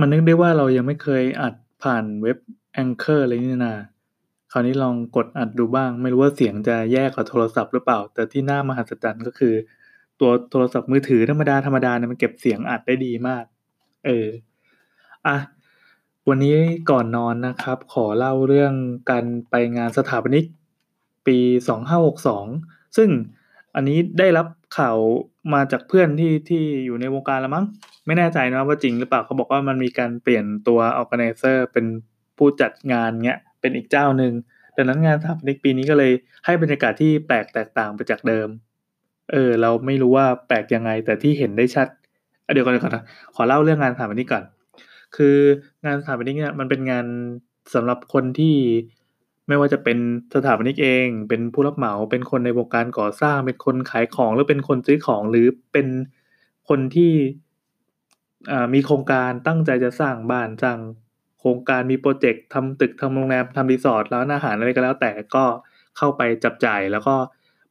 มันนึกได้ว่าเรายังไม่เคยอัดผ่านเว็บ Anchor เลยนี่นาคราวนี้ลองกดอัดดูบ้าง ไม่รู้ว่าเสียงจะแย่กว่าโทรศัพท์หรือเปล่า แต่ที่น่ามหัศจรรย์ก็คือ ตัวโทรศัพท์มือถือธรรมดาธรรมดาเนี่ยมันเก็บเสียงอัดได้ดีมาก เอออะวันนี้ก่อนนอนนะครับ ขอเล่าเรื่องการไปงานสถาปนิกปี 2562 ซึ่งอันนี้ได้รับข่าวมาจากเพื่อนที่ที่อยู่ในวงการแล้วมั้ง ไม่แน่ใจนะว่าจริงหรือเปล่าเขาบอกว่ามันมีการเปลี่ยนตัว organizer เป็นผู้จัดงานเงี้ยเป็นอีกเจ้าหนึ่งดังนั้นงานสถาปนิกปีนี้ก็เลยให้บรรยากาศที่แปลกแตกต่างไปจากเดิม เออ เราไม่รู้ว่าแปลกยังไง แต่ที่เห็นได้ชัดเดี๋ยวก่อนเดี๋ยวก่อนนะขอเล่าเรื่องงานสถาปนิกก่อน คืองานสถาปนิกเนี่ยมันเป็นงานสำหรับคนที่ไม่ว่าจะเป็นสถาปนิกเอง เป็นผู้รับเหมาเป็นคนในวงการก่อสร้าง เป็นคนขายของหรือเป็นคนซื้อของหรือเป็นคนที่ มีโครงการตั้งใจจะสร้างบ้านสร้างโครงการมีโปรเจกต์ทำตึกทำโรงแรมทำรีสอร์ทร้านอาหารอะไรก็แล้ว แต่ก็เข้าไปจับจ่ายแล้วก็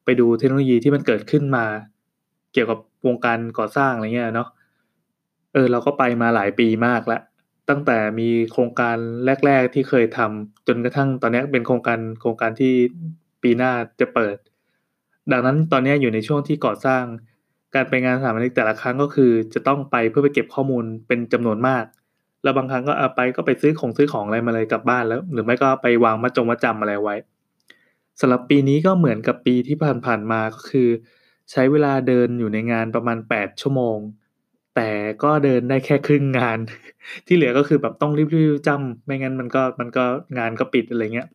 ไปดูเทคโนโลยีที่มันเกิดขึ้นมา เกี่ยวกับวงการก่อสร้างอะไรเงี้ยเนาะเออเราก็ไปมาหลายปีมากแล้วตั้งแต่มีโครงการแรก ๆ ที่เคยทำจนกระทั่งตอนนี้เป็นโครงการโครงการที่ปีหน้าจะเปิด ดังนั้นตอนนี้อยู่ในช่วงที่ก่อสร้าง การไปงานสถาปนิกแต่ละครั้งก็คือจะต้องไปเพื่อไปเก็บข้อมูลเป็นจำนวนมาก แล้วบางครั้งก็เอาไปก็ไปซื้อของซื้อของอะไรมาเลยกลับบ้านแล้ว หรือไม่ก็ไปวางมาจงมาจำอะไรไว้สำหรับปีนี้ก็เหมือนกับปีที่ผ่านๆมาก็คือ ใช้เวลาเดินอยู่ในงานประมาณ 8 ชั่วโมง แต่ก็เดินได้แค่ครึ่งงาน ที่เหลือก็คือแบบต้องรีบๆจำไม่งั้นมันก็มันก็งานก็ปิดอะไรเงี้ย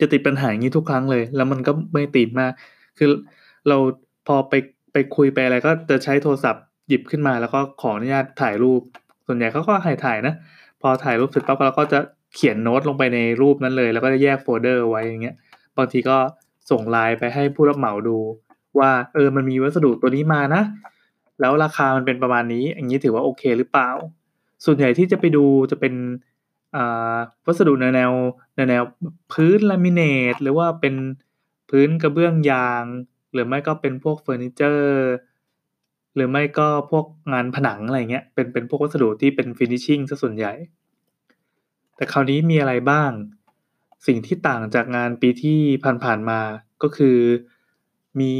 จะติดปัญหาอย่างนี้ทุกครั้งเลย แล้วมันก็ไม่ติดมาก คือเราพอไป ไปคุยไปอะไรก็จะใช้โทรศัพท์หยิบขึ้นมา แล้วก็ขออนุญาตถ่ายรูป ส่วนใหญ่เขาก็ให้ถ่ายนะ พอถ่ายรูปเสร็จปั๊บเราก็จะเขียนโน้ตลงไปในรูปนั้นเลย แล้วก็จะแยกโฟลเดอร์ไว้อย่างเงี้ย บางทีก็ส่งไลน์ไปให้ผู้รับเหมาดู ว่าเออมันมีวัสดุตัวนี้มานะ แล้วราคามันเป็นประมาณนี้ อย่างนี้ถือว่าโอเคหรือเปล่า ส่วนใหญ่ที่จะไปดูจะเป็นวัสดุในวแนวแนวพื้นลามิเนตหรือว่าเป็นพื้นกระเบื้องยาง หรือไม่ก็เป็นพวกเฟอร์นิเจอร์หรือไม่ก็พวกงานผนังอะไรเงี้ยเป็นเป็นพวกวัสดุที่เป็น finishing ซะส่วนใหญ่ แต่คราวนี้มีอะไรบ้าง สิ่งที่ต่างจากงานปีที่ผ่านๆมาก็คือมี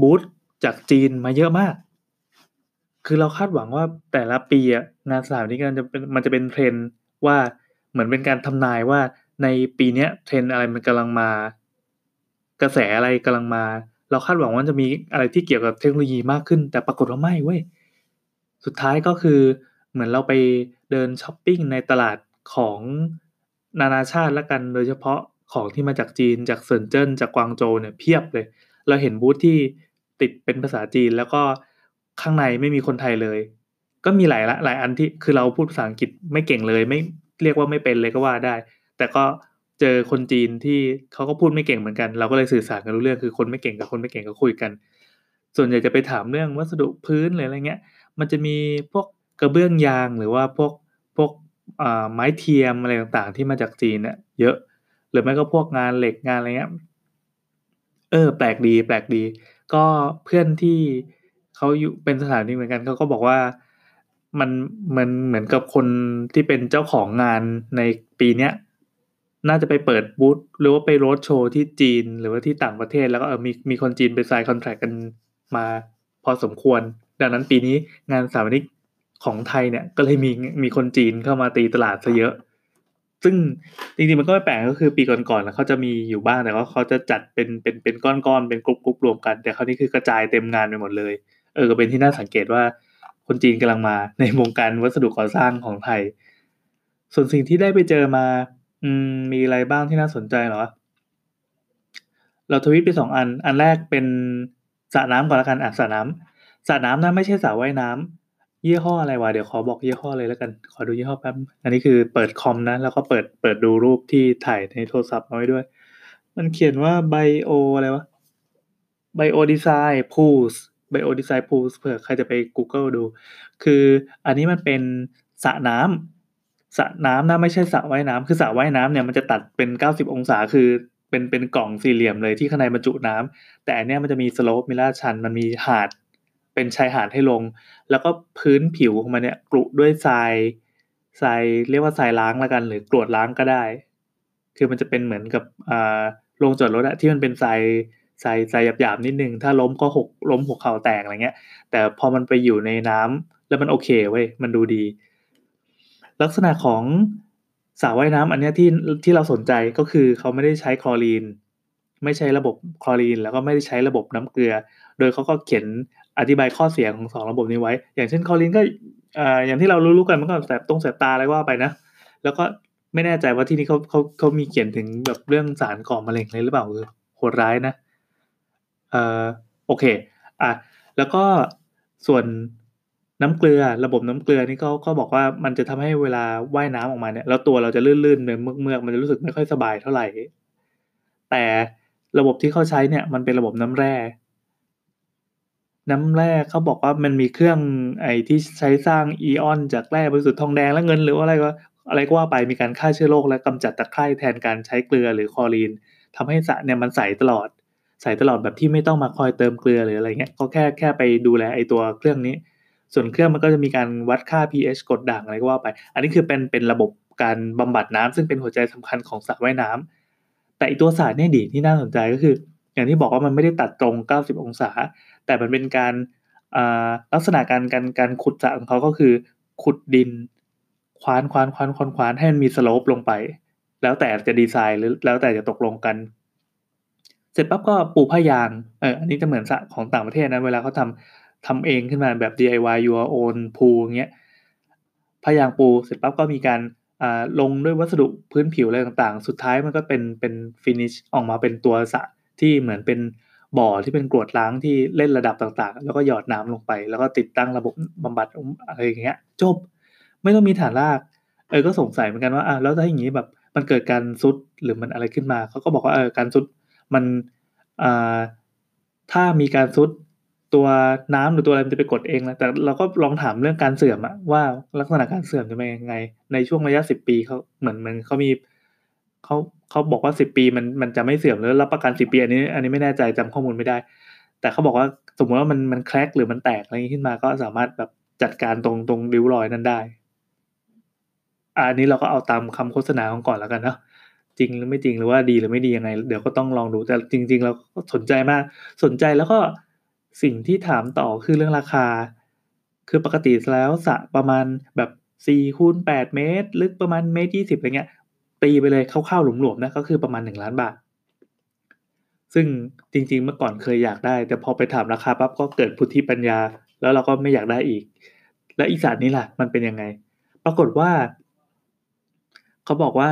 บูธจากจีนมาเยอะมาก คือเราคาดหวังว่าแต่ละปีอะงานสถาปนิกมันจะเป็นมันจะเป็นเทรนว่าเหมือนเป็นการทำนายว่าในปีเนี้ยเทรนอะไรมันกำลังมา กระแสอะไรกำลังมา เราคาดหวังว่าจะมีอะไรที่เกี่ยวกับเทคโนโลยีมากขึ้น แต่ปรากฏว่าไม่เว้ยสุดท้ายก็คือเหมือนเราไปเดินช้อปปิ้งในตลาดของนานาชาติละกันโดยเฉพาะของที่มาจากจีนจากเซินเจิ้นจากกวางโจวเนี่ยเพียบเลย เราเห็นบูธที่ติดเป็นภาษาจีนแล้วก็ข้างในไม่มีคนไทยเลย ก็มีหลายละหลายอันที่คือเราพูดภาษาอังกฤษไม่เก่งเลยไม่เรียกว่าไม่เป็นเลยก็ว่าได้ แต่ก็ เจอคนจีนที่เขาก็พูดไม่เก่งเหมือนกัน เราก็เลยสื่อสารกันรู้เรื่องคือคนไม่เก่งกับคนไม่เก่งก็คุยกัน ส่วนใหญ่จะไปถามเรื่องวัสดุพื้นหรืออะไรเงี้ย มันจะมีพวกกระเบื้องยางหรือว่าพวกพวกไม้เทียมอะไรต่างๆ ที่มาจากจีนเนี่ยเยอะ หรือไม่ก็พวกงานเหล็กงานอะไรเงี้ยเออ แปลกดี แปลกดี ก็เพื่อนที่เขาอยู่เป็นสถานีเหมือนกันเขาก็บอกว่ามันมันเหมือนกับคนที่เป็นเจ้าของงานในปีเนี้ย น่าจะไปเปิดบูธหรือว่าไปโรดโชว์ที่จีนหรือว่าที่ต่างประเทศ แล้วก็เออมีมีคนจีนไปไซน์คอนแทคกันมาพอสมควร ดังนั้นปีนี้งานสถาปนิกของไทยเนี่ยก็เลยมีมีคนจีนเข้ามาตีตลาดซะเยอะ ซึ่งจริงๆมันก็ไม่แปลกก็คือปีก่อนๆเขาจะมีอยู่บ้างแต่ว่าเขาจะจัดเป็นเป็นเป็นก้อนๆเป็นกรุ๊ปๆรวมกัน แต่คราวนี้คือกระจายเต็มงานไปหมดเลย เออก็เป็นที่น่าสังเกตว่าคนจีนกำลังมาในวงการวัสดุก่อสร้างของไทย ส่วนสิ่งที่ได้ไปเจอมา อืม มีอะไรบ้างที่น่าสนใจเหรอ เราทวิตไปสองอัน อันแรกเป็นสระน้ำก่อนละกันอะสระน้ำสระน้ำนะไม่ใช่สระว่ายน้ำยี่ห้ออะไรวะเดี๋ยวขอบอกยี่ห้อเลยแล้วกัน ขอดูยี่ห้อแป๊บอันนี้คือเปิดคอมนะ แล้วก็เปิดเปิดดูรูปที่ถ่ายในโทรศัพท์เอาไว้ด้วย มันเขียนว่าไบโออะไรวะไบโอดีไซน์พูส Bio Design Pools เผื่อใครจะไป Google ดู คืออันนี้มันเป็นสระน้ำ สระน้ำนะไม่ใช่สระว่ายน้ำคือสระว่ายน้ำเนี่ยมันจะตัดเป็น 90 องศาคือเป็นเป็นกล่องสี่เหลี่ยมเลยที่ข้างในบรรจุน้ำแต่อันนี้มันจะมีสโลปมีลาดชัน มันมีหาดเป็นชายหาดให้ลง แล้วก็พื้นผิวของมันเนี่ยกรุด้วยทรายทรายเรียกว่าทรายล้างล้วกัน หรือกรวดล้างก็ได้ คือมันจะเป็นเหมือนกับอ่าโรงจอดรถอะที่มันเป็นทรายทรายทรายหยาบๆนิดนึงถ้าล้มก็หกล้มหัวเข่าแตกอะไรเงี้ย แต่พอมันไปอยู่ในน้ำแล้วมันโอเคเว้ยมันดูดี ลักษณะของสระว่ายน้ำอันนี้ที่ที่เราสนใจก็คือเขาไม่ได้ใช้คลอรีน ไม่ใช้ระบบคลอรีน แล้วก็ไม่ได้ใช้ระบบน้ำเกลือ โดยเขาก็เขียนอธิบายข้อเสียของสองระบบนี้ไว้ อย่างเช่นคลอรีนก็ออย่างที่เรารู้ๆกันมันก็แสบตรงแสบตาอะไรก็ว่าไปนะ แล้วก็ไม่แน่ใจว่าที่นี่เขาเขาเขามีเขียนถึงแบบเรื่องสารก่อมะเร็งเลยหรือเปล่าคือโหดร้ายนะเอ่อโอเคอะแล้วก็ส่วน น้ำเกลือ ระบบน้ำเกลือนี่ก็ก็บอกว่า มันจะทำให้เวลาว่ายน้ำออกมาเนี่ย แล้วตัวเราจะลื่นๆเเมือกเมือกมันจะรู้สึกไม่ค่อยสบายเท่าไหร่ แต่ระบบที่เขาใช้เนี่ย มันเป็นระบบน้ำแร่ น้ำแร่เขาบอกว่ามันมีเครื่องไอ้ที่ใช้สร้างอีออน จากแร่บริสุทธิ์ทองแดงและเงินหรือว่าอะไรก็อะไรก็ว่าไปมีการฆ่าเชื้อโรคและกำจัดตะไคร่แทนการใช้เกลือหรือคลอรีนทำให้สระเนี่ยมันใสตลอด ใสตลอดแบบที่ไม่ต้องมาคอยเติมเกลือหรืออะไรเงี้ยก็แค่แค่ไปดูแลไอตัวเครื่องนี้ ส่วนเครื่องมันก็จะมีการวัดค่า pH กดด่างอะไรก็ว่าไป อันนี้คือเป็นเป็นระบบการบำบัดน้ำซึ่งเป็นหัวใจสำคัญของสระว่ายน้ำแต่อีตัวสระเนี่ยดีที่น่าสนใจก็คือ อย่างที่บอกว่ามันไม่ได้ตัดตรง 90 องศา แต่มันเป็นการลักษณะการการการขุดสระของเขาก็คือ ขุดดินคว้านคว้านคว้านควานควานให้มันมีสโลปลงไป แล้วแต่จะดีไซน์หรือแล้วแต่จะตกลงกัน เสร็จปั๊บก็ปูผ้ายางเอออันนี้จะเหมือนสระของต่างประเทศนะเวลาเขาทำ ทำเองขึ้นมาแบบ DIY your own pool เงี้ยผ้ายางปูเสร็จปั๊บก็มีการอ่าลงด้วยวัสดุพื้นผิวอะไรต่างๆ สุดท้ายมันก็เป็นเป็นฟินิชออกมาเป็นตัวสระที่เหมือนเป็นบ่อที่เป็นกรวดล้างที่เล่นระดับต่างๆ แล้วก็หยอดน้ำลงไป แล้วก็ติดตั้งระบบบำบัดอะไรอย่างเงี้ย จบ ไม่ต้องมีฐานราก เออก็สงสัยเหมือนกันว่าอะแล้วถ้าอย่างนี้แบบมันเกิดการซุดหรือมันอะไรขึ้นมาเขาก็บอกว่าเออการซุดมันอ่าถ้ามีการซุด ตัวน้ำหรือตัวอะไรมันจะไปกดเองแล้วแต่เราก็ลองถามเรื่องการเสื่อมอะว่าลักษณะการเสื่อมจะเป็นยังไง ในช่วงระยะสิบปีเขาเหมือนมันเขามีเขาเขาบอกว่าสิบปีมันมันจะไม่เสื่อมหรือรับประกันสิบปีอันนี้ อันนี้ไม่แน่ใจจำข้อมูลไม่ได้ แต่เขาบอกว่าสมมติว่ามันมันแคลกหรือมันแตกอะไรขึ้นมาก็สามารถแบบจัดการตรงตรงริ้วรอยนั้นได้อันนี้เราก็เอาตามคำโฆษณาของก่อนแล้วกันเนาะจริงหรือไม่จริงหรือว่าดีหรือไม่ดียังไง เดี๋ยวก็ต้องลองดูแต่จริง ๆ เราก็สนใจมากสนใจแล้วก็ สิ่งที่ถามต่อคือเรื่องราคา คือปกติแล้วสระประมาณแบบสี่คูณแปดเมตร ลึกประมาณเมตรยี่สิบอะไรเงี้ย ตีไปเลยคร่าวๆหลวมๆนะก็คือประมาณหนึ่งล้านบาท ซึ่งจริงๆเมื่อก่อนเคยอยากได้ แต่พอไปถามราคาปั๊บก็เกิดพุทธิปัญญา แล้วเราก็ไม่อยากได้อีก แล้วอีสานนี้ล่ะ มันเป็นยังไง ปรากฏว่า เขาบอกว่า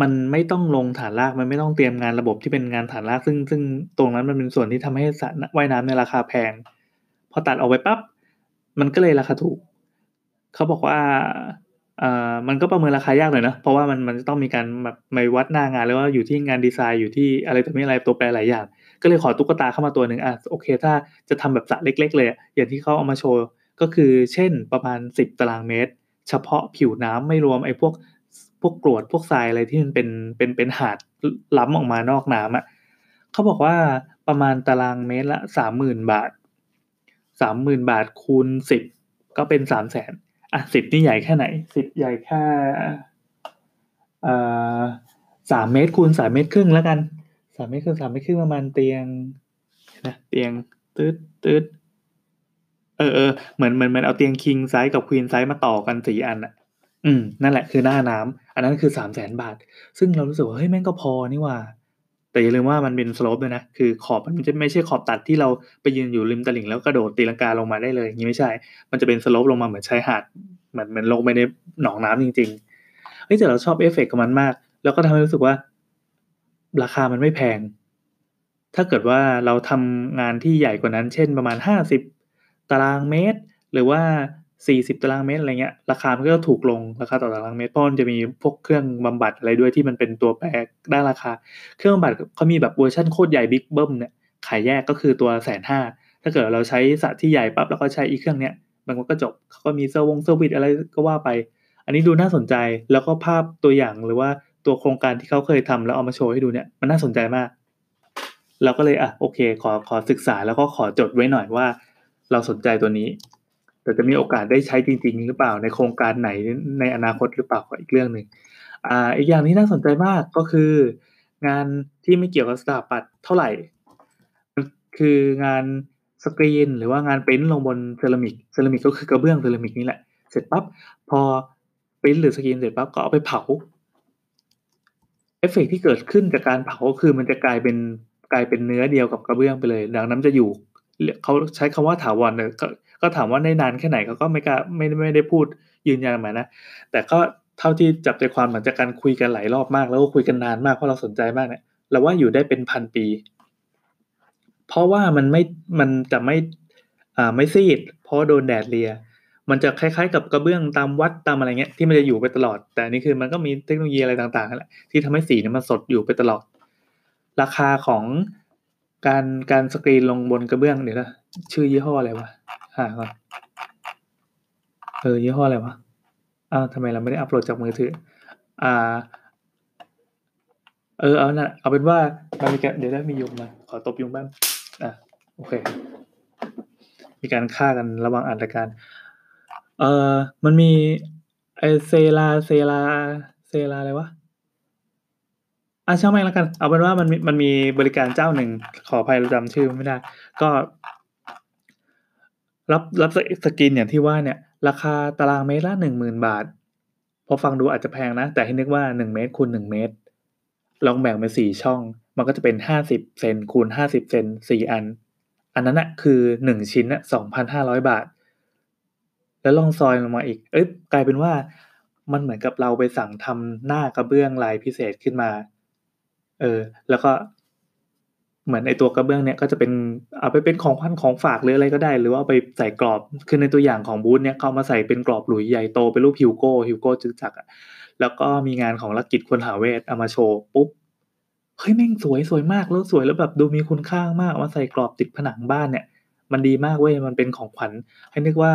มันไม่ต้องลงฐานราก มันไม่ต้องเตรียมงานระบบที่เป็นงานฐานราก ซึ่งซึ่งตรงนั้นมันเป็นส่วนที่ทำให้สระว่ายน้ำในราคาแพง พอตัดออกไปปั๊บ มันก็เลยราคาถูก เขาบอกว่าอ่ามันก็ประเมินราคายากหน่อยนะ เพราะว่ามันมันจะต้องมีการแบบไม่วัดหน้างานแล้วว่าอยู่ที่งานดีไซน์อยู่ที่อะไรต่อมีอะไรตัวแปรหลายอย่าง ก็เลยขอตุ๊กตาเข้ามาตัวหนึ่งอะโอเค ถ้าจะทำแบบสระเล็ก ๆ เลย อย่างที่เขาเอามาโชว์ก็คือเช่นประมาณสิบตารางเมตร เฉพาะผิวน้ำไม่รวมไอ้พวก พวกกรวดพวกทรายอะไรที่มันเป็นเป็นเป็นหาดล้ำออกมานอกน้ำอะเขาบอกว่าประมาณตารางเมตรละสามหมื่นบาทสามหมื่นบาทคูณสิบก็เป็นสามแสนอะสิบนี่ใหญ่แค่ไหนสิบใหญ่แค่สามเมตรคูณสามเมตรครึ่งแล้วกันสามเมตรคูณสามเมตรครึ่งประมาณเตียงนะเตียงตืดตืดเออเออเหมือนเหมือนเหมือนเอาเตียง king size กับ queen size มาต่อกันสี่อันอะ อืม นั่นแหละคือหน้าน้ำ อันนั้นคือสามแสนบาท ซึ่งเรารู้สึกว่าเฮ้ยแม่งก็พอนี่ว่า แต่อย่าลืมว่ามันเป็น slope ด้วยนะ คือขอบมันจะไม่ใช่ขอบตัดที่เราไปยืนอยู่ริมตลิ่งแล้วกระโดดตีลังกาลงมาได้เลยอย่างนี้ไม่ใช่ มันจะเป็น slope ลงมาเหมือนชายหาดเหมือนเหมือนลงไปในหนองน้ำจริงๆเฮ้ยแต่เราชอบเอฟเฟกต์กับมันมาก แล้วก็ทำให้รู้สึกว่า ราคามันไม่แพง ถ้าเกิดว่าเราทำงานที่ใหญ่กว่านั้น เช่นประมาณห้าสิบตารางเมตร หรือว่า สี่สิบตารางเมตรอะไรเงี้ยราคามันก็ถูกลงราคาต่อตารางเมตรเพราะมันจะมีพวกเครื่องบำบัดอะไรด้วยที่มันเป็นตัวแปรได้ราคา เครื่องบำบัดเขามีแบบเวอร์ชันโคตรใหญ่บิ๊กเบิ้มเนี่ยขายแยกก็คือตัวแสนห้าถ้าเกิดเราใช้สระที่ใหญ่ปั๊บแล้วก็ใช้อีกเครื่องเนี้ยมันก็จบเขาก็มีเซอร์วง service อะไรก็ว่าไป อันนี้ดูน่าสนใจแล้วก็ภาพตัวอย่างหรือว่าตัวโครงการที่เขาเคยทำแล้วเอามาโชว์ให้ดูเนี่ยมันน่าสนใจมาก เราก็เลยอะโอเค ขอขอศึกษาแล้วก็ขอจดไว้หน่อยว่า เราสนใจตัวนี้ แต่จะมีโอกาสได้ใช้จริง ๆ หรือเปล่าในโครงการไหนในอนาคตหรือเปล่าก็อีกเรื่องหนึ่งอ่าอีกอย่างที่น่าสนใจมากก็คือ งานที่ไม่เกี่ยวกับสถาปัตย์เท่าไหร่ คืองานสกรีนหรือว่างานปริ้นลงบนเซรามิกเซรามิกก็คือกระเบื้องเซรามิกนี่แหละเสร็จปั๊บพอปริ้นหรือสกรีนเสร็จปั๊บก็เอาไปเผาเอฟเฟกที่เกิดขึ้นจากการเผาคือมันจะกลายเป็นกลายเป็นเนื้อเดียวกับกระเบื้องไปเลย ดังนั้นจะอยู่เขาใช้คำว่าถาวรเนี่ย ก็ถามว่าในนานแค่ไหนเขาก็ไม่กล้าไม่ไม่ได้พูดยืนยันมานะ แต่ก็เท่าที่จับใจความหลังจากการคุยกันหลายรอบมาก แล้วก็คุยกันนานมากเพราะเราสนใจมากเนี่ยเราว่าอยู่ได้เป็นพันปี เพราะว่ามันไม่มันจะไม่อ่าไม่ซีด เพราะโดนแดดเลีย มันจะคล้ายๆ กับกระเบื้องตามวัดตามอะไรเงี้ยที่มันจะอยู่ไปตลอด แต่นี่คือมันก็มีเทคโนโลยีอะไรต่างๆนั่นแหละที่ทำให้สีเนี่ยมันสดอยู่ไปตลอด ราคาของการการสกรีนลงบนกระเบื้องเดี๋ยวนะชื่อยี่ห้ออะไรวะ หาก่อนเออยี่ห้ออะไรวะอ้าวทำไมเราไม่ได้อัปโหลดจากมือถือ อ่า เออเอานะเอาเป็นว่ามันมีการเดี๋ยวได้มียุงมาขอตบยุงบ้างอะโอเค มีการฆ่ากันระหว่างอัดรายการ เออมันมีไอเซลาเซลาเซลาอะไรวะอะช่างแม่งแล้วกัน เอาเป็นว่ามันมันมีบริการเจ้าหนึ่งขออภัยเราจำชื่อไม่ได้ ก็ รับรับสกินอย่างที่ว่าเนี่ย ราคาตารางเมตรละหนึ่งหมื่นบาท พอฟังดูอาจจะแพงนะ แต่ให้นึกว่าหนึ่งเมตรคูณหนึ่งเมตร ลองแบ่งเป็นสี่ช่อง มันก็จะเป็นห้าสิบเซนคูณห้าสิบเซนสี่อัน อันนั้นนะคือหนึ่งชิ้นนะสองพันห้าร้อยบาท แล้วลองซอยลงมาอีก เอ้ยกลายเป็นว่ามันเหมือนกับเราไปสั่งทำหน้ากระเบื้องลายพิเศษขึ้นมา เออ แล้วก็ เหมือนไอตัวกระเบื้องเนี่ยก็จะเป็นเอาไปเป็นของขวัญของฝากหรืออะไรก็ได้ หรือว่าเอาไปใส่กรอบคือในตัวอย่างของบูธเนี่ยเขามาใส่เป็นกรอบหลุยส์ใหญ่โตเป็นรูปฮิวโก้ฮิวโก้จุลจักรอะแล้วก็มีงานของรักกิจควรหาเวชเอามาโชว์ปุ๊บเฮ้ยแม่งสวยสวยมากแล้วสวยแล้วแบบดูมีคุณค่ามากมาใส่กรอบติดผนังบ้านเนี่ย มันดีมากเว้ยมันเป็นของขวัญให้นึกว่า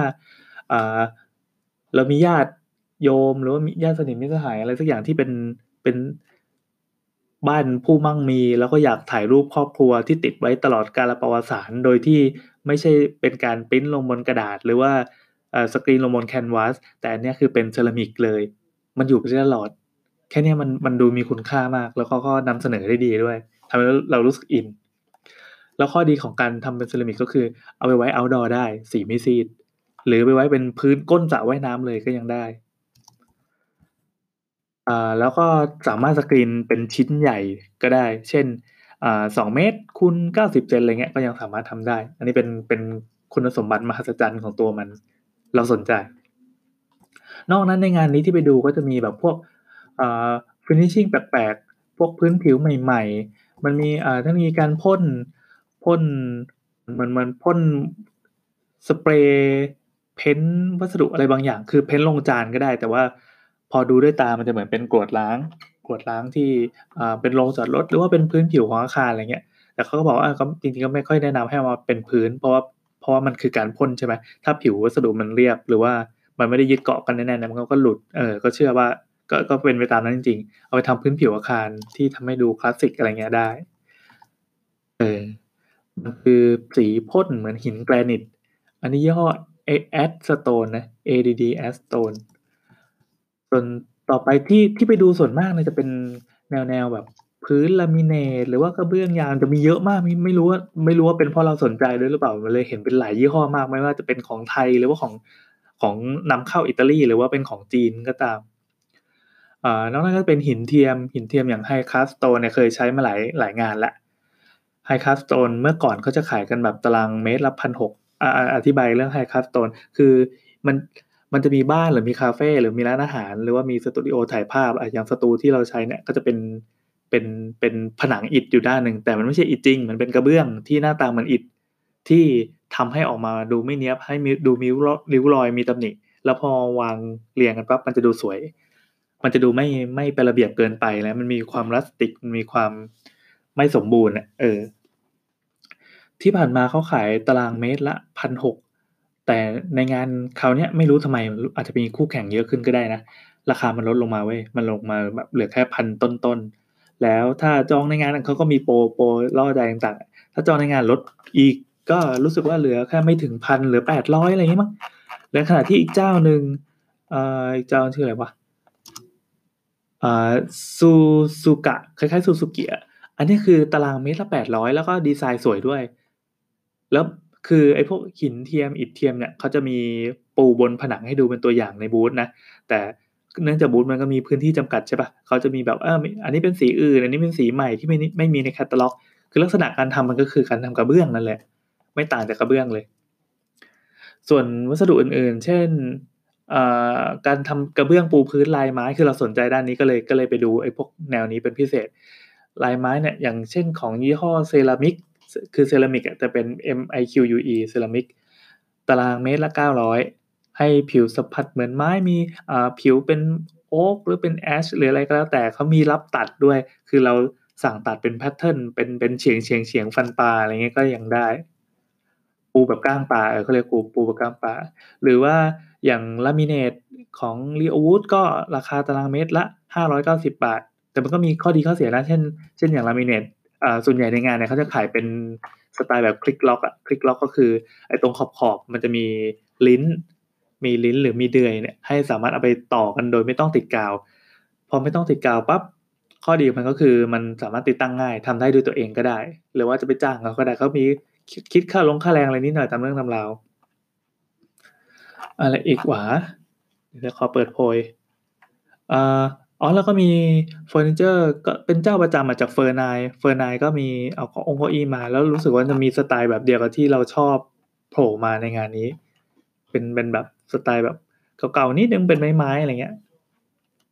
อ่าเรามีญาติโยมหรือว่ามีญาติสนิทมิตรสหายอะไรสักอย่างที่เป็นเป็น บ้านผู้มั่งมี แล้วก็อยากถ่ายรูปครอบครัวที่ติดไว้ตลอดกาลประวัติศาสตร์โดยที่ไม่ใช่เป็นการปริ้นลงบนกระดาษ หรือว่าสกรีนลงบน canvas แต่อันนี้คือเป็นเซรามิกเลย มันอยู่ไปตลอด แค่นี้มันมันดูมีคุณค่ามาก แล้วก็ก็นำเสนอได้ดีด้วยทำให้เรารู้สึกอิน แล้วข้อดีของการทำเป็นเซรามิกก็คือ เอาไปไว้เอาดอร์ได้สีไม่ซีดหรือไปไว้เป็นพื้นก้นสระว่ายน้ำเลยก็ยังได้ อ่า แล้วก็สามารถสกรีนเป็นชิ้นใหญ่ก็ได้ เช่น อ่าสองเมตรคูณเก้าสิบเซน อะไรเงี้ย ก็ยังสามารถทำได้ อันนี้เป็น เป็นคุณสมบัติมหัศจรรย์ของตัวมัน เราสนใจ นอกนั้นในงานนี้ที่ไปดูก็จะมีแบบพวก อ่า ฟินิชชิ่งแปลกๆ พวกพื้นผิวใหม่ ๆ มันมี อ่าถ้ามีการพ่น พ่น มันมันพ่นสเปรย์ เพ้นวัสดุอะไรบางอย่าง คือเพ้นลงจานก็ได้ แต่ว่า พอดูด้วยตามันจะเหมือนเป็นกรวดล้างกรวดล้างที่เป็นโรงจอดรถหรือว่าเป็นพื้นผิวของอาคารอะไรเงี้ยแต่เขาก็บอกว่าจริงๆก็ไม่ค่อยแนะนำให้มาเป็นพื้น เพราะว่าเพราะว่ามันคือการพ่นใช่ไหมถ้าผิววัสดุมันเรียบ หรือว่ามันไม่ได้ยึดเกาะกันแน่ๆมันก็หลุดเออก็เชื่อว่าก็ก็เป็นไปตามนั้นจริงๆ เอาไปทำพื้นผิวอาคารที่ทำให้ดูคลาสสิกอะไรเงี้ยได้เออมันคือสีพ่นเหมือนหินแกรนิต อันนี้ยี่ห้อ a d stone นะ ADD stone ส่วนต่อไปที่ที่ไปดูส่วนมากเนี่ยจะเป็นแนวแนวแบบพื้นลามิเนตหรือว่ากระเบื้องยางจะมีเยอะมากไม่ไม่รู้ว่าไม่รู้ว่าเป็นเพราะเราสนใจด้วยหรือเปล่ามันเลยเห็นเป็นหลายยี่ห้อมากไม่ว่าจะเป็นของไทยหรือว่าของของนำเข้าอิตาลีหรือว่าเป็นของจีนก็ตามอ่านอกนั้นก็เป็นหินเทียม หินเทียมอย่างไฮคาสโตนเนี่ยเคยใช้มาหลายหลายงานละไฮคาสโตนเมื่อก่อนเขาจะขายกันแบบตารางเมตรละพันหกอธิบายเรื่องไฮคาสโตนคือมัน มันจะมีบ้านหรือมีคาเฟ่หรือมีร้านอาหาร หรือว่ามีสตูดิโอถ่ายภาพอย่างสตูที่เราใช้เนี่ยก็จะเป็นเป็นเป็นผนังอิฐอยู่ด้านหนึ่งแต่มันไม่ใช่อิฐจริง มันเป็นกระเบื้องที่หน้าตาเหมือนอิฐที่ทำให้ออกมาดูไม่เนี้ยบให้มีดูมิวริ้วรอยมีตำหนิ แล้วพอวางเรียงกันปั๊บมันจะดูสวย มันจะดูไม่ไม่เป็นระเบียบเกินไปแล้วมันมีความรัสติกมันมีความไม่สมบูรณ์เออ ที่ผ่านมาเขาขายตารางเมตรละพันหก แต่ในงานคราวนี้ไม่รู้ทำไมอาจจะมีคู่แข่งเยอะขึ้นก็ได้นะ ราคามันลดลงมาเว้ยมันลงมาแบบเหลือแค่พันต้นๆแล้วถ้าจองในงานเขาก็มีโปรโปรล่อใจต่างๆ ถ้าจองในงานลดอีกก็รู้สึกว่าเหลือแค่ไม่ถึงพันเหลือแปดร้อยอะไรอย่างงี้มั้งในขณะที่อีกเจ้าหนึ่งอ่าอีกเจ้าชื่ออะไรวะอ่าซูซูกะคล้ายๆซูซูกิอะอันนี้คือตารางเมตรละแปดร้อยแล้วก็ดีไซน์สวยด้วย แล้ว คือไอ้พวกหินเทียมอิฐเทียมเนี่ยเขาจะมีปูบนผนังให้ดูเป็นตัวอย่างในบูธนะ แต่เนื่องจากบูธมันก็มีพื้นที่จำกัดใช่ปะเขาจะมีแบบเอออันนี้เป็นสีอื่น อันนี้เป็นสีใหม่ที่ไม่ไม่มีในแคตตาล็อก คือลักษณะการทำมันก็คือการทำกระเบื้องนั่นแหละ ไม่ต่างจากกระเบื้องเลย ส่วนวัสดุอื่นๆ เช่นการทำกระเบื้องปูพื้นลายไม้คือเราสนใจด้านนี้ก็เลยก็เลยไปดูไอ้พวกแนวนี้เป็นพิเศษ ลายไม้เนี่ยอย่างเช่นของยี่ห้อเซรามิก คือเซรามิกจะเป็น MIQUE เซรามิกตารางเมตรละ 900 ให้ผิวสัมผัสเหมือนไม้มีผิวเป็นโอ๊กหรือเป็น ash หรืออะไรก็แล้วแต่เขามีรับตัดด้วย คือเราสั่งตัดเป็น pattern เป็นเป็นเฉียงเฉียงเฉียงฟันปลาอะไรเงี้ยก็ยังได้ ปูแบบก้างปลาเขาเรียกปูปูแบบก้างปลาหรือว่าอย่าง laminate ของลีโอวูดก็ราคาตารางเมตรละ 590 บาท แต่มันก็มีข้อดีข้อเสียนะ เช่น เช่นอย่าง laminate ส่วนใหญ่ในงานเนี่ยเขาจะขายเป็นสไตล์แบบ click lock อะ click lock ก็คือไอ้ตรงขอบขอบมันจะมีลิ้น มีลิ้นหรือมีเดือยเนี่ยให้สามารถเอาไปต่อกันโดยไม่ต้องติดกาว พอไม่ต้องติดกาวปั๊บข้อดีมันก็คือมันสามารถติดตั้งง่ายทำได้ด้วยตัวเองก็ได้ หรือว่าจะไปจ้างเขาก็ได้เขามีคิดค่าลงค่าแรงอะไรนิดหน่อยตามเรื่องตามราวอะไรอีกหวาเดี๋ยวขอเปิดโพยอ่า อ๋อ แล้วก็มีเฟอร์นิเจอร์ ก็เป็นเจ้าประจำมาจากเฟอร์นายเฟอร์นายก็มีเอาขององค์อีมา แล้วรู้สึกว่าจะมีสไตล์แบบเดียวกับที่เราชอบโผล่มาในงานนี้ เป็นเป็นแบบสไตล์แบบเก่าๆนิดนึงเป็นไม้ๆอะไรเงี้ย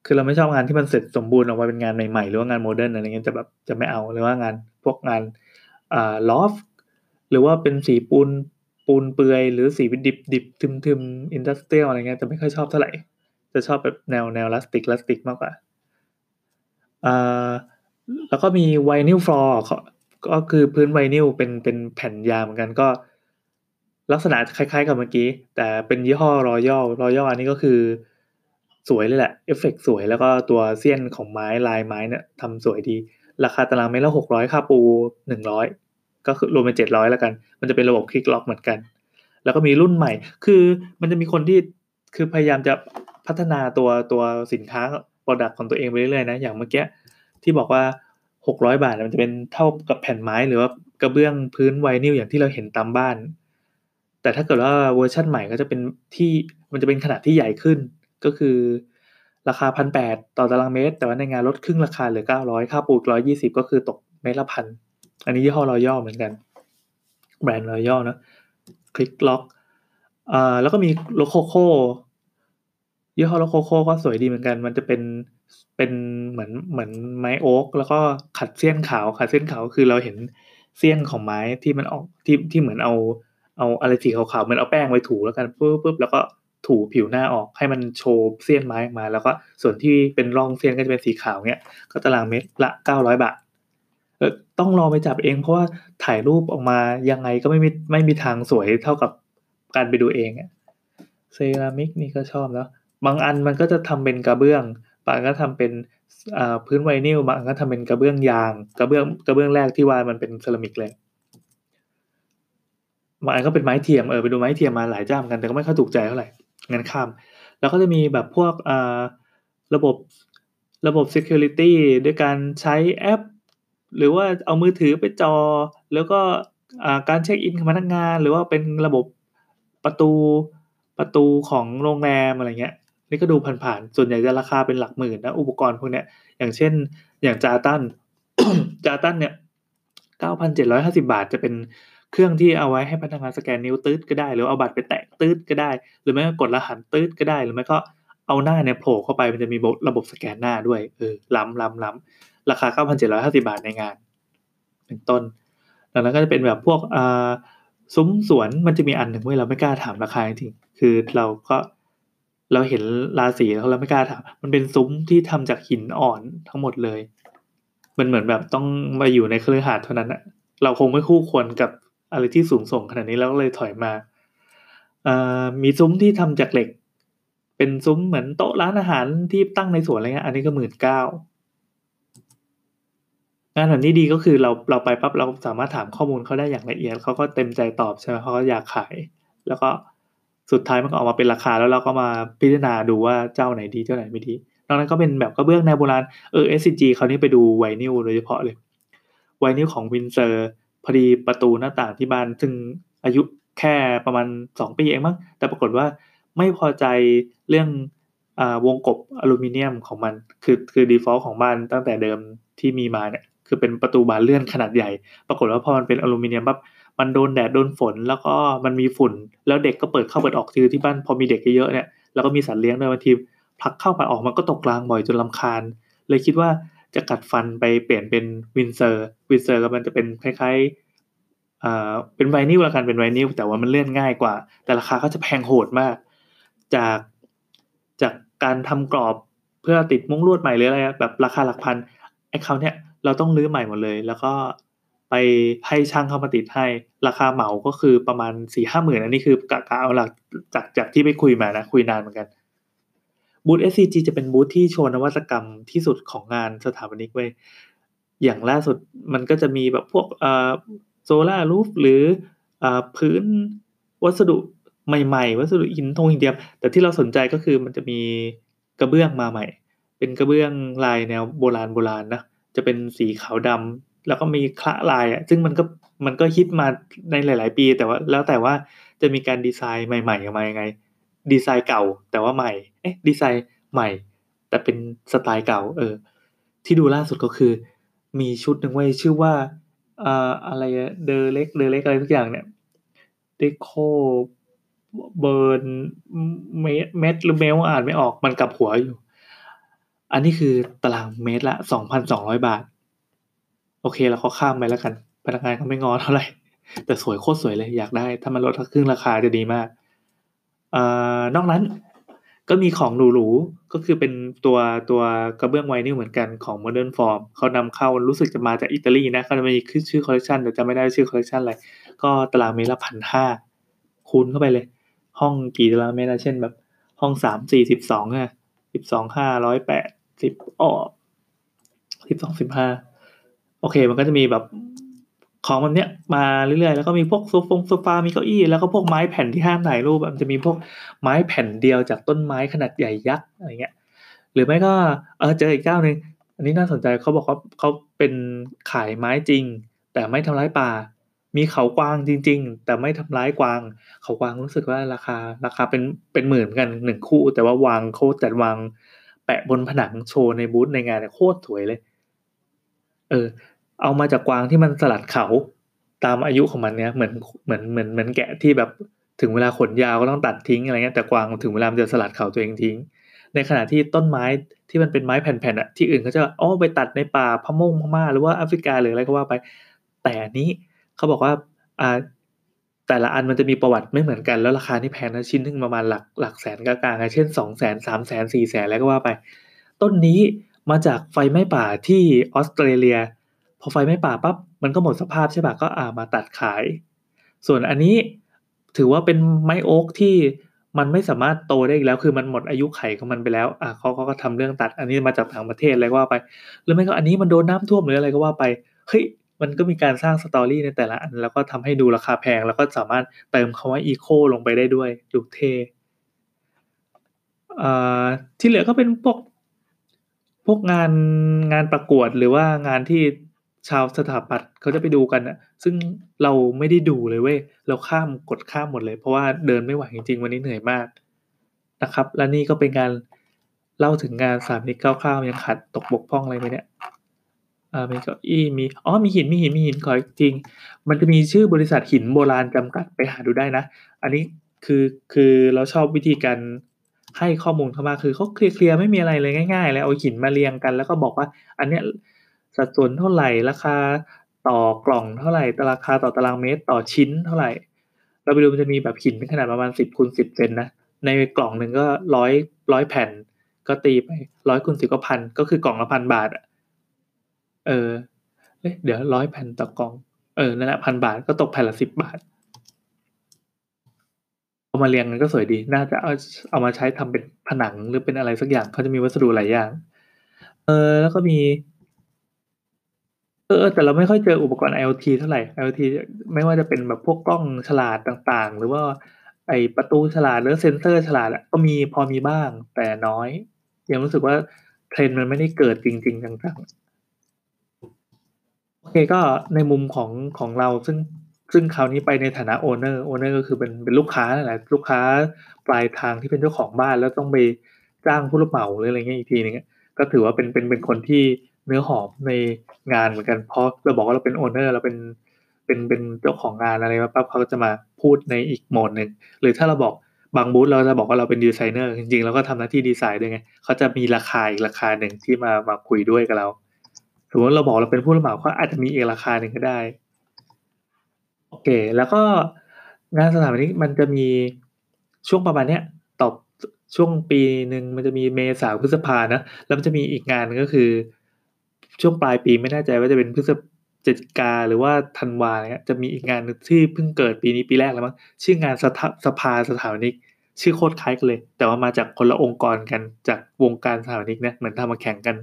คือเราไม่ชอบงานที่มันเสร็จสมบูรณ์ออกมาเป็นงานใหม่ๆ หรือว่างาน modern อะไรเงี้ยจะแบบจะไม่เอาหรือว่างานพวกงานอ่า loft หรือว่าเป็นสีปูนปูนเปือยหรือสีดิบดิบทึมทึม industrial อะไรเงี้ยจะไม่ค่อยชอบเท่าไหร่ จะชอบแบบแนวแนว rustic rustic มากกว่าอ่าแล้วก็มี vinyl floor ก็คือพื้นไวนิลเป็นเป็นแผ่นยาวเหมือนกันก็ ลักษณะคล้ายๆกับเมื่อกี้ แต่เป็นยี่ห้อรอยัลรอยัลอันนี้ก็คือ สวยเลยแหละเอฟเฟกสวยแล้วก็ตัวเสี้ยนของไม้ลายไม้เนี่ยทำสวยดี ราคาตารางเมตรละหกร้อยค่าปูหนึ่งร้อยก็คือรวมเป็นเจ็ดร้อยแล้วกัน มันจะเป็นระบบ click lock เหมือนกัน แล้วก็มีรุ่นใหม่ คือมันจะมีคนที่คือพยายามจะ พัฒนาตัวตัวสินค้า product ของตัวเองไปเรื่อยๆนะอย่างเมื่อกี้ที่บอกว่าหกร้อยบาทมันจะเป็นเท่ากับแผ่นไม้หรือว่ากระเบื้องพื้นไวนิลอย่างที่เราเห็นตามบ้าน แต่ถ้าเกิดว่าเวอร์ชั่นใหม่ก็จะเป็นที่มันจะเป็นขนาดที่ใหญ่ขึ้น ก็คือราคาพันแปดต่อตารางเมตร แต่ว่าในงานลดครึ่งราคาเหลือเก้าร้อยค่าปูร้อยยี่สิบก็คือตกเมตรละพันอันนี้ยี่ห้อรอยัลเหมือนกันแบรนด์รอย่อนะคลิกล็อกอ่าแล้วก็มีโลโคโค ยี่ห้อโลโคโคก็สวยดีเหมือนกัน มันจะเป็นเป็นเหมือนเหมือนไม้โอ๊กแล้วก็ขัดเสี้ยนขาวขัดเส้นขาวคือเราเห็นเสี้ยนของไม้ที่มันออกที่ที่เหมือนเอาเอาอะไรสีขาวๆเหมือนเอาแป้งไว้ถูแล้วกันปุ๊บปุ๊บแล้วก็ถูผิวหน้าออกให้มันโชว์เสี้ยนไม้มา แล้วก็ส่วนที่เป็นร่องเสี้ยนก็จะเป็นสีขาวเนี่ยก็ตารางเมตรละเก้าร้อยบาทเออต้องรอไปจับเองเพราะว่าถ่ายรูปออกมายังไงก็ไม่มีไม่มีทางสวยเท่ากับการไปดูเองอะเซรามิกนี่ก็ชอบแล้ว บางอันมันก็จะทำเป็นกระเบื้อง บางก็ทำเป็นพื้นไวนิลบางก็ทำเป็นกระเบื้องยาง กระเบื้องกระเบื้องแรกที่ว่ามันเป็นเซรามิกเลยบางอันก็เป็นไม้เทียมเออไปดูไม้เทียมมาหลายเจ้าเหมือนกันแต่ก็ไม่ค่อยถูกใจเท่าไหร่งั้นข้าม แล้วก็จะมีแบบพวกระบบระบบ security ด้วยการใช้แอป หรือว่าเอามือถือไปจอ แล้วก็การเช็คอินของพนักงาน หรือว่าเป็นระบบประตูประตูของโรงแรมอะไรเงี้ย นี่ก็ดูผ่านๆ ส่วนใหญ่จะราคาเป็นหลักหมื่นนะอุปกรณ์พวกเนี้ย อย่างเช่น อย่างจาตันจาตันเนี่ยเก้าพันเจ็ดร้อยห้าสิบาทจะเป็นเครื่องที่เอาไว้ให้พนักงานสแกนนิ้วตืดก็ได้ หรือเอาบัตรไปแตะตืดก็ได้ หรือไม่ก็กดรหัสตืดก็ได้ หรือไม่ก็เอาหน้าเนี่ยโผล่เข้าไปมันจะมีระบบสแกนหน้าด้วย เออ ล้ำล้ำล้ำราคาเก้าพันเจ็ดร้อยห้าสิบาทในงาน เป็นต้น ดังนั้นก็จะเป็นแบบพวกอ่าซุ้มสวนมันจะมีอันหนึ่งเว้ยเราไม่กล้าถามราคาจริงคือเราก็ เราเห็นราศีแล้วเราไม่กล้าถามมันเป็นซุ้มที่ทำจากหินอ่อนทั้งหมดเลย มันเหมือนแบบต้องมาอยู่ในเครือข่ายเท่านั้นอะเราคงไม่คู่ควรกับอะไรที่สูงส่งขนาดนี้แล้วก็เลยถอยมาอ่ามีซุ้มที่ทำจากเหล็ก เป็นซุ้มเหมือนโต๊ะร้านอาหารที่ตั้งในสวนอะไรเงี้ยอันนี้ก็หมื่นเก้างานแบบนี้ดีก็คือเราเราไปปั๊บเราสามารถถามข้อมูลเขาได้อย่างละเอียดเขาก็เต็มใจตอบใช่ไหมเขาก็อยากขาย แล้วก็ สุดท้ายมันก็ออกมาเป็นราคาแล้วเราก็มาพิจารณาดูว่าเจ้าไหนดีเจ้าไหนไม่ดีนอกนั้นก็เป็นแบบกระเบื้องแนวโบราณเออ SCG คราวนี้ไปดูไวนิลโดยเฉพาะเลยไวนิลของวินด์เซอร์พอดีประตูหน้าต่างที่บ้านซึ่งอายุแค่ประมาณสองปีเองมั้งแต่ปรากฏว่าไม่พอใจเรื่องวงกบอลูมิเนียมของมันคือคือ default ของบ้านตั้งแต่เดิมที่มีมาเนี่ยคือเป็นประตูบานเลื่อนขนาดใหญ่ ปรากฏว่าพอมันเป็นอลูมิเนียมปั๊บ มันโดนแดดโดนฝนแล้วก็มันมีฝุ่น แล้วเด็กก็เปิดเข้าเปิดออกคือที่บ้านพอมีเด็กเยอะเนี่ยแล้วก็มีสัตว์เลี้ยงด้วยบางทีผลักเข้าผลักออกมันก็ตกรางบ่อยจนรำคาญ เลยคิดว่าจะกัดฟันไปเปลี่ยนเป็นวินด์เซอร์วินด์เซอร์ก็มันจะเป็นคล้ายๆอ่าเป็นไวนิลละกันเป็นไวนิลแต่ว่ามันเลื่อนง่ายกว่า แต่ราคาก็จะแพงโหดมาก จากจากการทำกรอบเพื่อติดมุ้งลวดใหม่หรืออะไรแบบราคาหลักพันไอ้เขาเนี่ยเราต้องรื้อใหม่หมดเลย แล้วก็ ไปให้ช่างเข้ามาติดให้ ราคาเหมาก็คือประมาณสี่ห้าหมื่นอันนี้คือกะกะเอาหลักจากจากที่ไปคุยมานะ คุยนานเหมือนกันบูธ SCG จะเป็นบูธที่โชว์นวัตกรรมที่สุดของงานสถาปนิกเว้อย่างล่าสุดมันก็จะมีแบบพวกโซล่ารูฟหรืออพื้นวัสดุใหม่ๆ วัสดุหินทงหินเดียม แต่ที่เราสนใจก็คือมันจะมีกระเบื้องมาใหม่ เป็นกระเบื้องลายแนวโบราณโบราณนะจะเป็นสีขาวดำ แล้วก็มีคละลายอะซึ่งมันก็มันก็ฮิตมาในหลาย ๆ ปีแต่ว่าแล้วแต่ว่าจะมีการดีไซน์ใหม่ๆออกมายังไง ดีไซน์เก่าแต่ว่าใหม่เอ๊ะดีไซน์ใหม่ แต่เป็นสไตล์เก่า เออ ที่ดูล่าสุดก็คือ มีชุดหนึ่งไว้ชื่อว่าอ่าอะไรเดอเล็กเดอเล็กอะไรทุกอย่างเนี่ยเดโคเบิร์นเมตรเมตรหรือเมลอ่านไม่ออกมันกับหัวอยู่ อันนี้คือตารางเมตรละสองพันสองร้อยบาท โอเคเราก็ข้ามไปแล้วกัน พนักงานเขาไม่งอเท่าไหร่ แต่สวยโคตรสวยเลยอยากได้ ถ้ามันลดครึ่งราคาจะดีมากอ่านอกนั้นก็มีของหรูๆ ก็คือเป็นตัวตัวกระเบื้องไวนิลเหมือนกันของ Modern Form เขานำเข้ารู้สึกจะมาจากอิตาลีนะเขาจะมีชื่อคอลเลคชันแต่จะไม่ได้ชื่อคอลเลคชันอะไร ก็ตารางเมตรละพันห้าคูณเข้าไปเลย ห้องกี่ตารางเมตรเช่นแบบ ห้องสามสี่สิบสองอะสิบสองห้าร้อยแปดสิบอ๋อสิบสองสิบห้า โอเค มันก็จะมีแบบของแบบเนี้ยมาเรื่อยๆ แล้วก็มีพวกโซฟงโซฟา มีเก้าอี้ แล้วก็พวกไม้แผ่นที่ห้ามถ่ายรูปมันจะมีพวกไม้แผ่นเดียวจากต้นไม้ขนาดใหญ่ยักษ์อะไรเงี้ย หรือไม่ก็เออเจออีกเจ้าหนึ่งอันนี้น่าสนใจเขาบอกเขาเขาเป็นขายไม้จริง แต่ไม่ทำร้ายป่า มีเขากวางจริง ๆ แต่ไม่ทำร้ายกวาง เขากวางรู้สึกว่าราคาราคาเป็นเป็นหมื่นกันหนึ่งคู่ แต่ว่าวางโคตรจัดวาง แปะบนผนังโชว์ในบูธในงานเนี่ยโคตรสวยเลย เออ เอามาจากกวางที่มันสลัดเขาตามอายุของมันเนี่ยเหมือนเหมือนเหมือนเหมือนแกะที่แบบถึงเวลาขนยาวก็ต้องตัดทิ้งอะไรเงี้ยแต่กวางถึงเวลามันจะสลัดเขาตัวเองทิ้ง ในขณะที่ต้นไม้ที่มันเป็นไม้แผ่นๆอะที่อื่นเขาจะอ๋อไปตัดในป่าพะมงพม่าหรือว่าแอฟริกาหรืออะไรก็ว่าไป แต่นี้เขาบอกว่าอ่าแต่ละอันมันจะมีประวัติไม่เหมือนกันแล้วราคาที่แพงนะชิ้นนึงประมาณหลักหลักแสนกลางๆเช่นสองแสนสามแสนสี่แสนแล้วก็ว่าไป ต้นนี้มาจากไฟไหม้ป่าที่ออสเตรเลีย พอไฟไม้ป่าปั๊บมันก็หมดสภาพใช่ปะก็อ่ามาตัดขาย ส่วนอันนี้ถือว่าเป็นไม้โอ๊กที่มันไม่สามารถโตได้อีกแล้ว คือมันหมดอายุไขของมันไปแล้วอ่าเขาเขาก็ทำเรื่องตัด อันนี้มาจากต่างประเทศอะไรก็ว่าไป หรือไม่ก็อันนี้มันโดนน้าท่วมหรืออะไรก็ว่าไปเฮ้ยมันก็มีการสร้างสตอรี่ในแต่ละอัน แล้วก็ทำให้ดูราคาแพง แล้วก็สามารถเติมคาว่าอีโคลงไปได้ด้วยดูเท่ที่เหลือก็เป็นพวกพวกงานงานประกวดหรือว่างานที่ ชาวสถาปัตย์เขาจะไปดูกันอะซึ่งเราไม่ได้ดูเลยเว้ยเราข้ามกดข้ามหมดเลย เพราะว่าเดินไม่ไหวจริงๆ วันนี้เหนื่อยมากนะครับ และนี่ก็เป็นการเล่าถึงงานสามนิกคร่าวๆยังขัดตกบกพร่องอะไรไหมเนี่ยอ่ามีเก้าอี้มีอ๋อมีหินมีหินมีหินขอจริง มันจะมีชื่อบริษัทหินโบราณจำกัดไปหาดูได้นะ อันนี้คือคือเราชอบวิธีการให้ข้อมูลเข้ามาคือเขาเคลียร์ไม่มีอะไรเลยง่ายๆเลยเอาหินมาเรียงกัน แล้วก็บอกว่า อันเนี้ย สัดส่วนเท่าไหร่ราคาต่อกล่องเท่าไหร่ราคาต่อตารางเมตรต่อชิ้นเท่าไหร่ เราไปดูมันจะมีแบบหินเป็นขนาดประมาณสิบคูณสิบเซนนะในกล่องหนึ่งก็ร้อยร้อยแผ่น ก็ตีไปร้อยคูณสิบก็พันก็คือกล่องละพันบาทอะเออเดี๋ยวร้อยแผ่นต่อกล่องเออนั่นแหละพันบาทก็ตกแผ่นละสิบบาทเอามาเรียงกันก็สวยดี น่าจะเอาเอามาใช้ทำเป็นผนังหรือเป็นอะไรสักอย่างเขาจะมีวัสดุหลายอย่าง เออแล้วก็มี ออแต่เราไม่ค่อยเจออุปกรณ์ IoT เท่าไหร่ IoT ไม่ว่าจะเป็นแบบพวกกล้องฉลาดต่างๆ หรือว่าไอประตูฉลาดหรือเซนเซอร์ฉลาดอะก็มีพอมีบ้างแต่น้อย ยังรู้สึกว่าเทรนด์มันไม่ได้เกิดจริง ๆ จังๆ โอเคก็ในมุมของของเราซึ่งซึ่งคราวนี้ไปในฐานะ owner owner ก็คือเป็นเป็นลูกค้านั่นแหละลูกค้าปลายทางที่เป็นเจ้าของบ้านแล้วต้องไปจ้างผู้รับเหมาหรืออะไรเงี้ยอีกทีนึงก็ถือว่าเป็นเป็นเป็นคนที่เนื้อหอมใน งานเหมือนกันเพราะเราบอกว่าเราเป็น owner เราเป็นเป็นเป็นเจ้าของงานอะไรปั๊บเขาก็จะมาพูดในอีกโหมดหนึ่งหรือถ้าเราบอกบางบูธเราจะบอกว่าเราเป็นดีไซเนอร์จริงๆเราก็ทำหน้าที่ดีไซน์ด้วยไงเขาจะมีราคาอีกราคาหนึ่งที่มามาคุยด้วยกับเราสมมติเราบอกเราเป็นผู้รับเหมาก็อาจจะมีอีกราคาหนึ่งก็ได้โอเค แล้วก็งานสถาปนิกมันจะมีช่วงประมาณเนี้ยตอบช่วงปีหนึ่งมันจะมีเมษาพฤษภานะแล้วมันจะมีอีกงานก็คือ ช่วงปลายปีไม่แน่ใจว่าจะเป็นพฤศจิกาหรือว่าธันวาเนี่ยจะมีอีกงานที่เพิ่งเกิดปีนี้ปีแรกแล้วมั้งชื่องานสสภาสถาปนิก ชื่อโคตรคล้ายกันเลย แต่ว่ามาจากคนละองค์กรกันจากวงการสถาปนิกเนี่ยเหมือนทำมาแข่งกัน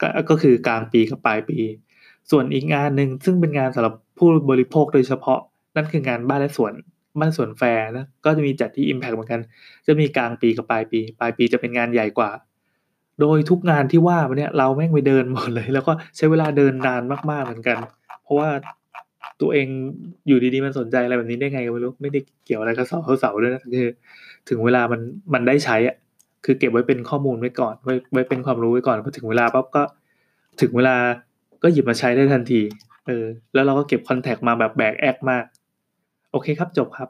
ก็ก็คือกลางปีกับปลายปี ส่วนอีกงานหนึ่งซึ่งเป็นงานสำหรับผู้บริโภคโดยเฉพาะ นั่นคืองานบ้านและสวนบ้านสวนแฟร์นะก็จะมีจัดที่ Impact เหมือนกัน จะมีกลางปีกับปลายปี ปลายปีจะเป็นงานใหญ่กว่า โดยทุกงานที่ว่ามาเนี่ยเราแม่งไปเดินหมดเลย แล้วก็ใช้เวลาเดินนานมากๆเหมือนกัน เพราะว่าตัวเองอยู่ดีๆมันสนใจอะไรแบบนี้ได้ไงก็ไม่รู้ไม่ได้เกี่ยวอะไรกับเสาเสาด้วยนะคือ ถึงเวลามันมันได้ใช้อะคือเก็บไว้เป็นข้อมูลไว้ก่อนไว้ไว้เป็นความรู้ไว้ก่อนพอถึงเวลาปั๊บก็ ถึงเวลาก็หยิบมาใช้ได้ทันที เออ แล้วเราก็เก็บคอนแทคมาแบบแบกแอกมาก โอเคครับจบครับ